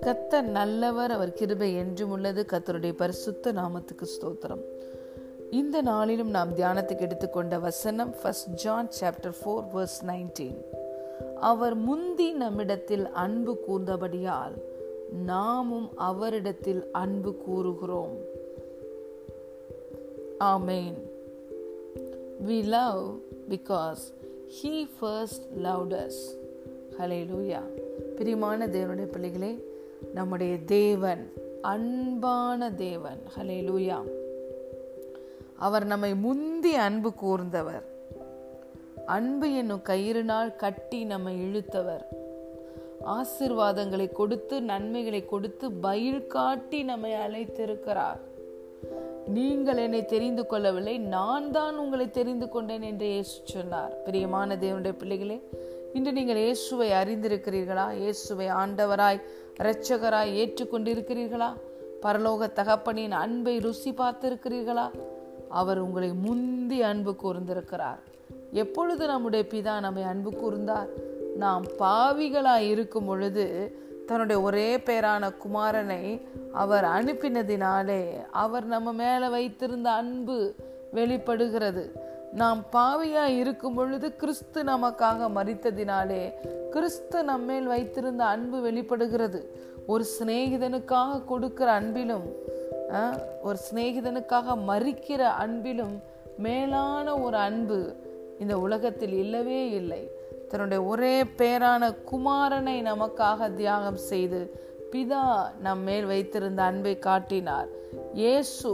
கத்தர் நல்லவர் அவர் கிருபை என்றும் உள்ளது. கத்தருடைய பரிசுத்த நாமத்துக்கு ஸ்தோத்திரம். இந்த நாளிலும் நாம் தியானத்துக்கு எடுத்துக்கொண்ட வசனம் first John chapter four verse nineteen அவர் முந்தி நம்மிடத்தில் அன்பு கூர்ந்தபடியால் நாமும் அவரிடத்தில் அன்பு கூறுகிறோம். ஆமேன் we love because he first loved us hallelujah பிரியமான தேவனுடைய பிள்ளைகளே நம்முடைய தேவன் அன்பான தேவன். ஹலே லூயா அவர் நம்மை முந்தி அன்பு கூர்ந்தவர். அன்பு என்னும் கயிறுனால் கட்டி நம்மை இழுத்தவர். ஆசிர்வாதங்களை கொடுத்து நன்மைகளை கொடுத்து பயில் காட்டி நம்மை அழைத்திருக்கிறார். நீங்கள் என்னை தெரிந்து கொள்ளவில்லை நான் தான் உங்களை தெரிந்து கொண்டேன் என்று இயேசு சொன்னார். பிரியமான தேவனுடைய பிள்ளைகளே இன்று நீங்கள் இயேசுவை அறிந்திருக்கிறீர்களா? இயேசுவை ஆண்டவராய் இரட்சகராய் ஏற்றுக்கொண்டிருக்கிறீர்களா? பரலோக தகப்பனின் அன்பை ருசி பார்த்திருக்கிறீர்களா? அவர் உங்களை முந்தி அன்பு கூர்ந்திருக்கிறார். எப்பொழுது நம்முடைய பிதா நம்மை அன்பு கூர்ந்தார்? நாம் பாவிகளாய் இருக்கும் பொழுது தன்னுடைய ஒரே பேரான குமாரனை அவர் அனுப்பினதினாலே அவர் நம்ம மேலே வைத்திருந்த அன்பு வெளிப்படுகிறது. நாம் பாவியா இருக்கும் பொழுது கிறிஸ்து நமக்காக மறித்ததினாலே கிறிஸ்து நம்மேல் வைத்திருந்த அன்பு வெளிப்படுகிறது. ஒரு சிநேகிதனுக்காக கொடுக்கிற அன்பிலும் ஒரு சிநேகிதனுக்காக மறிக்கிற அன்பிலும் மேலான ஒரு அன்பு இந்த உலகத்தில் இல்லவே இல்லை. தன்னுடைய ஒரே பேரான குமாரனை நமக்காக தியாகம் செய்து பிதா நம் மேல் வைத்திருந்த அன்பை காட்டினார். இயேசு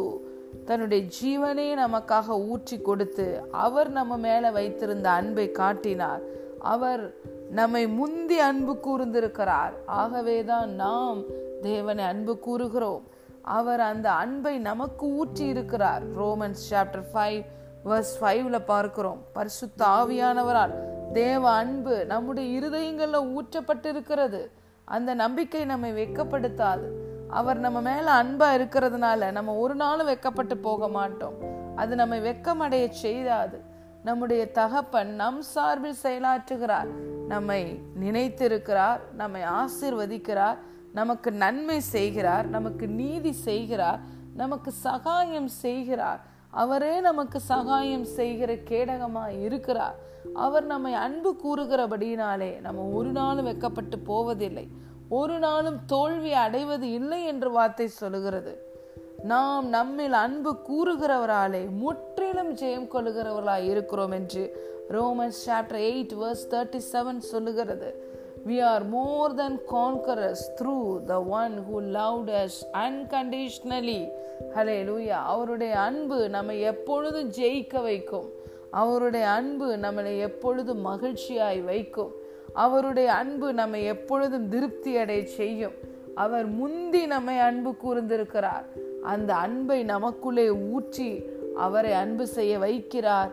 தன்னுடைய ஜீவனே நமக்காக ஊற்றி கொடுத்து அவர் நம்ம மேல வைத்திருந்த அன்பை காட்டினார். அவர் நம்மை முந்தி அன்பு கூர்ந்திருக்கிறார். ஆகவேதான் நாம் தேவனை அன்பு கூறுகிறோம். அவர் அந்த அன்பை நமக்கு ஊற்றி இருக்கிறார். ரோமன்ஸ் சாப்டர் ஃபைவ் வர்ஸ் ஃபைவ்ல பார்க்கிறோம். பரிசுத்த ஆவியானவரால் தேவ அன்பு நம்முடைய இருதயங்கள்ல ஊற்றப்பட்டிருக்கிறது. அந்த நம்பிக்கை நம்மை வெக்கப்படுத்தாது அவர் நம்ம மேல அன்பா இருக்கிறதுனால நம்ம ஒரு நாளும் வெக்கப்பட்டு போக மாட்டோம். அது நம்மை வெக்கமடைய செய்தாது நம்முடைய தகப்பன் நம் சார்பில் செயலாற்றுகிறார். நம்மை நினைத்திருக்கிறார். நம்மை ஆசிர்வதிக்கிறார். நமக்கு நன்மை செய்கிறார். நமக்கு நீதி செய்கிறார். நமக்கு சகாயம் செய்கிறார். அவரே நமக்கு சகாயம் செய்கிற கேடகமாக இருக்கிறார். அவர் நம்மை அன்பு கூறுகிறபடியினாலே நம்ம ஒரு நாளும் வெக்கப்பட்டு போவதில்லை. ஒரு நாளும் தோல்வி அடைவது இல்லை என்று வார்த்தை சொல்லுகிறது. நாம் நம்மில் அன்பு கூறுகிறவராலே முற்றிலும் ஜெயம் கொள்ளுகிறவர்களாய் இருக்கிறோம் என்று Romans chapter eight verse thirty seven சொல்லுகிறது. We are more than conquerors through the one who loved us unconditionally. Hallelujah அவருடைய அன்பு நம்மை எப்பொழுதும் ஜெயிக்க வைக்கும்? அவருடைய அன்பு நம்மளை எப்பொழுதும் மகிழ்ச்சியாய் வைக்கும்? அவருடைய அன்பு நம்மை எப்பொழுதும் திருப்தி அடைய செய்யும்? அவர் முந்தி நம்மை அன்பு கூர்ந்திருக்கிறார். அந்த அன்பை நமக்குள்ளே ஊற்றி அவரை அன்பு செய்ய வைக்கிறார்.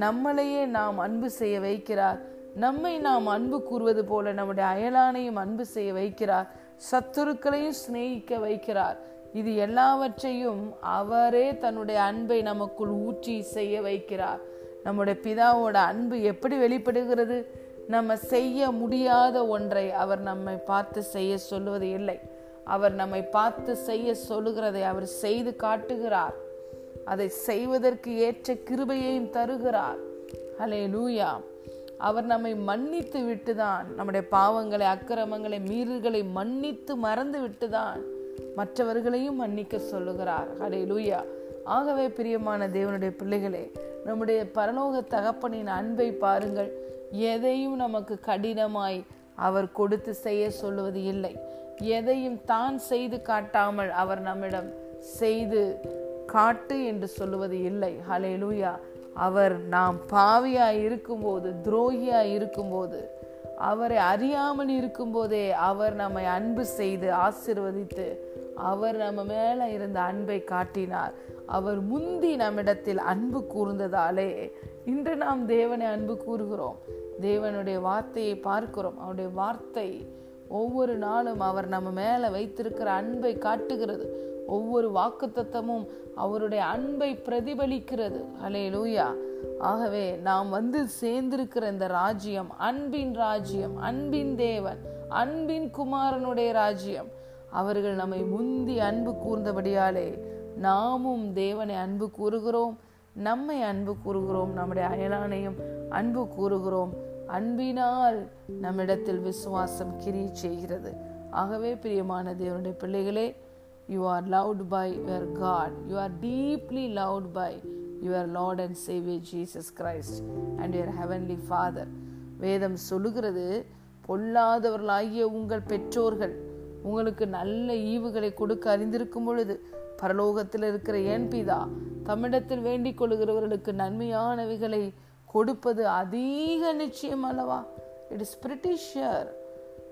நம்மளையே நாம் அன்பு செய்ய வைக்கிறார். நம்மை நாம் அன்பு கூறுவது போல நம்முடைய அயலானையும் அன்பு செய்ய வைக்கிறார். சத்துருக்களையும் சிநேகிக்க வைக்கிறார். இது எல்லாவற்றையும் அவரே தன்னுடைய அன்பை நமக்குள் ஊற்றி செய்ய வைக்கிறார். நம்முடைய பிதாவோட அன்பு எப்படி வெளிப்படுகிறது? நம்ம செய்ய முடியாத ஒன்றை அவர் நம்மை பார்த்து செய்ய சொல்லுவது இல்லை. அவர் நம்மை பார்த்து செய்ய சொல்லுகிறதை அவர் செய்து காட்டுகிறார். அதை செய்வதற்கு ஏற்ற கிருபையையும் தருகிறார். ஹலே லூயா அவர் நம்மை மன்னித்து விட்டுதான். நம்முடைய பாவங்களை அக்கிரமங்களை மீறல்களை மன்னித்து மறந்து விட்டுதான் மற்றவர்களையும் மன்னிக்க சொல்லுகிறார். ஹலே லூயா ஆகவே பிரியமான தேவனுடைய பிள்ளைகளே நம்முடைய பரலோக தகப்பனின் அன்பை பாருங்கள். எதையும் நமக்கு கடினமாய் அவர் கொடுத்து செய்ய சொல்லுவது இல்லை. எதையும் தான் செய்து காட்டாமல் அவர் நம்மிடம் செய்து காட்டு என்று சொல்லுவது இல்லை. ஹலே லூயா அவர் நாம் பாவியாய் இருக்கும்போது துரோகியாய் இருக்கும்போது அவரை அறியாமல் இருக்கும்போதே அவர் நம்மை அன்பு செய்து ஆசிர்வதித்து அவர் நம்ம மேல இருந்த அன்பை காட்டினார். அவர் முந்தி நம்மிடத்தில் அன்பு கூர்ந்ததாலே இன்று நாம் தேவனை அன்பு கூறுகிறோம். தேவனுடைய வார்த்தையை பார்க்கிறோம். அவருடைய வார்த்தை ஒவ்வொரு நாளும் அவர் நம்ம மேல வைத்திருக்கிற அன்பை காட்டுகிறது. ஒவ்வொரு வாக்குத்தத்தமும் அவருடைய அன்பை பிரதிபலிக்கிறது. அலே லூயா ஆகவே நாம் வந்து சேர்ந்திருக்கிற இந்த ராஜ்யம் அன்பின் ராஜ்யம் அன்பின் தேவன் அன்பின் குமாரனுடைய ராஜ்யம். அவர்கள் நம்மை முந்தி அன்பு கூர்ந்தபடியாலே நாமும் தேவனை அன்பு கூறுகிறோம் நம்மை அன்பு கூறுகிறோம் நம்முடைய அயலானையும் அன்பு கூறுகிறோம். அன்பினால் நம்மிடத்தில் விசுவாசம் கிரி செய்கிறது. ஆகவே பிரியமான தேவனுடைய பிள்ளைகளே you are loved by your God you are deeply loved by your Lord and Saviour Jesus Christ and your heavenly Father வேதம் சொல்லுகிறது பொல்லாதவர்களாகிய உங்கள் பெற்றோர்கள் உங்களுக்கு நல்ல ஈவுகளை கொடுக்க அறிந்திருக்கும் பொழுது பரலோகத்தில் இருக்கிற என் பிதா தமிழத்தில் வேண்டிக் கொள்கிறவர்களுக்கு நன்மையானவைகளை கொடுப்பது அதிக நிச்சயம் அல்லவா? இட் இஸ் பிரிட்டிஷியர்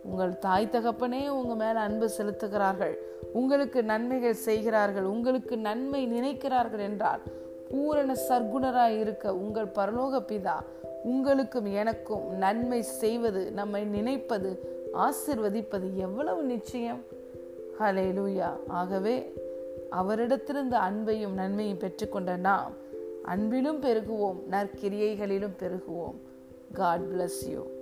உங்கள் தாய் தகப்பனே உங்கள் மேலே அன்பு செலுத்துகிறார்கள். உங்களுக்கு நன்மைகள் செய்கிறார்கள். உங்களுக்கு நன்மை நினைக்கிறார்கள் என்றால் பூரண சர்க்குணராய் இருக்க உங்கள் பரலோக பிதா உங்களுக்கும் எனக்கும் நன்மை செய்வது நம்மை நினைப்பது ஆசிர்வதிப்பது எவ்வளவு நிச்சயம்? ஹலே லூயா ஆகவே அவரிடத்திலிருந்து அன்பையும் நன்மையும் பெற்றுக்கொண்ட நாம் அன்பிலும் பெருகுவோம் நற்கிரியைகளிலும் பெருகுவோம். God bless you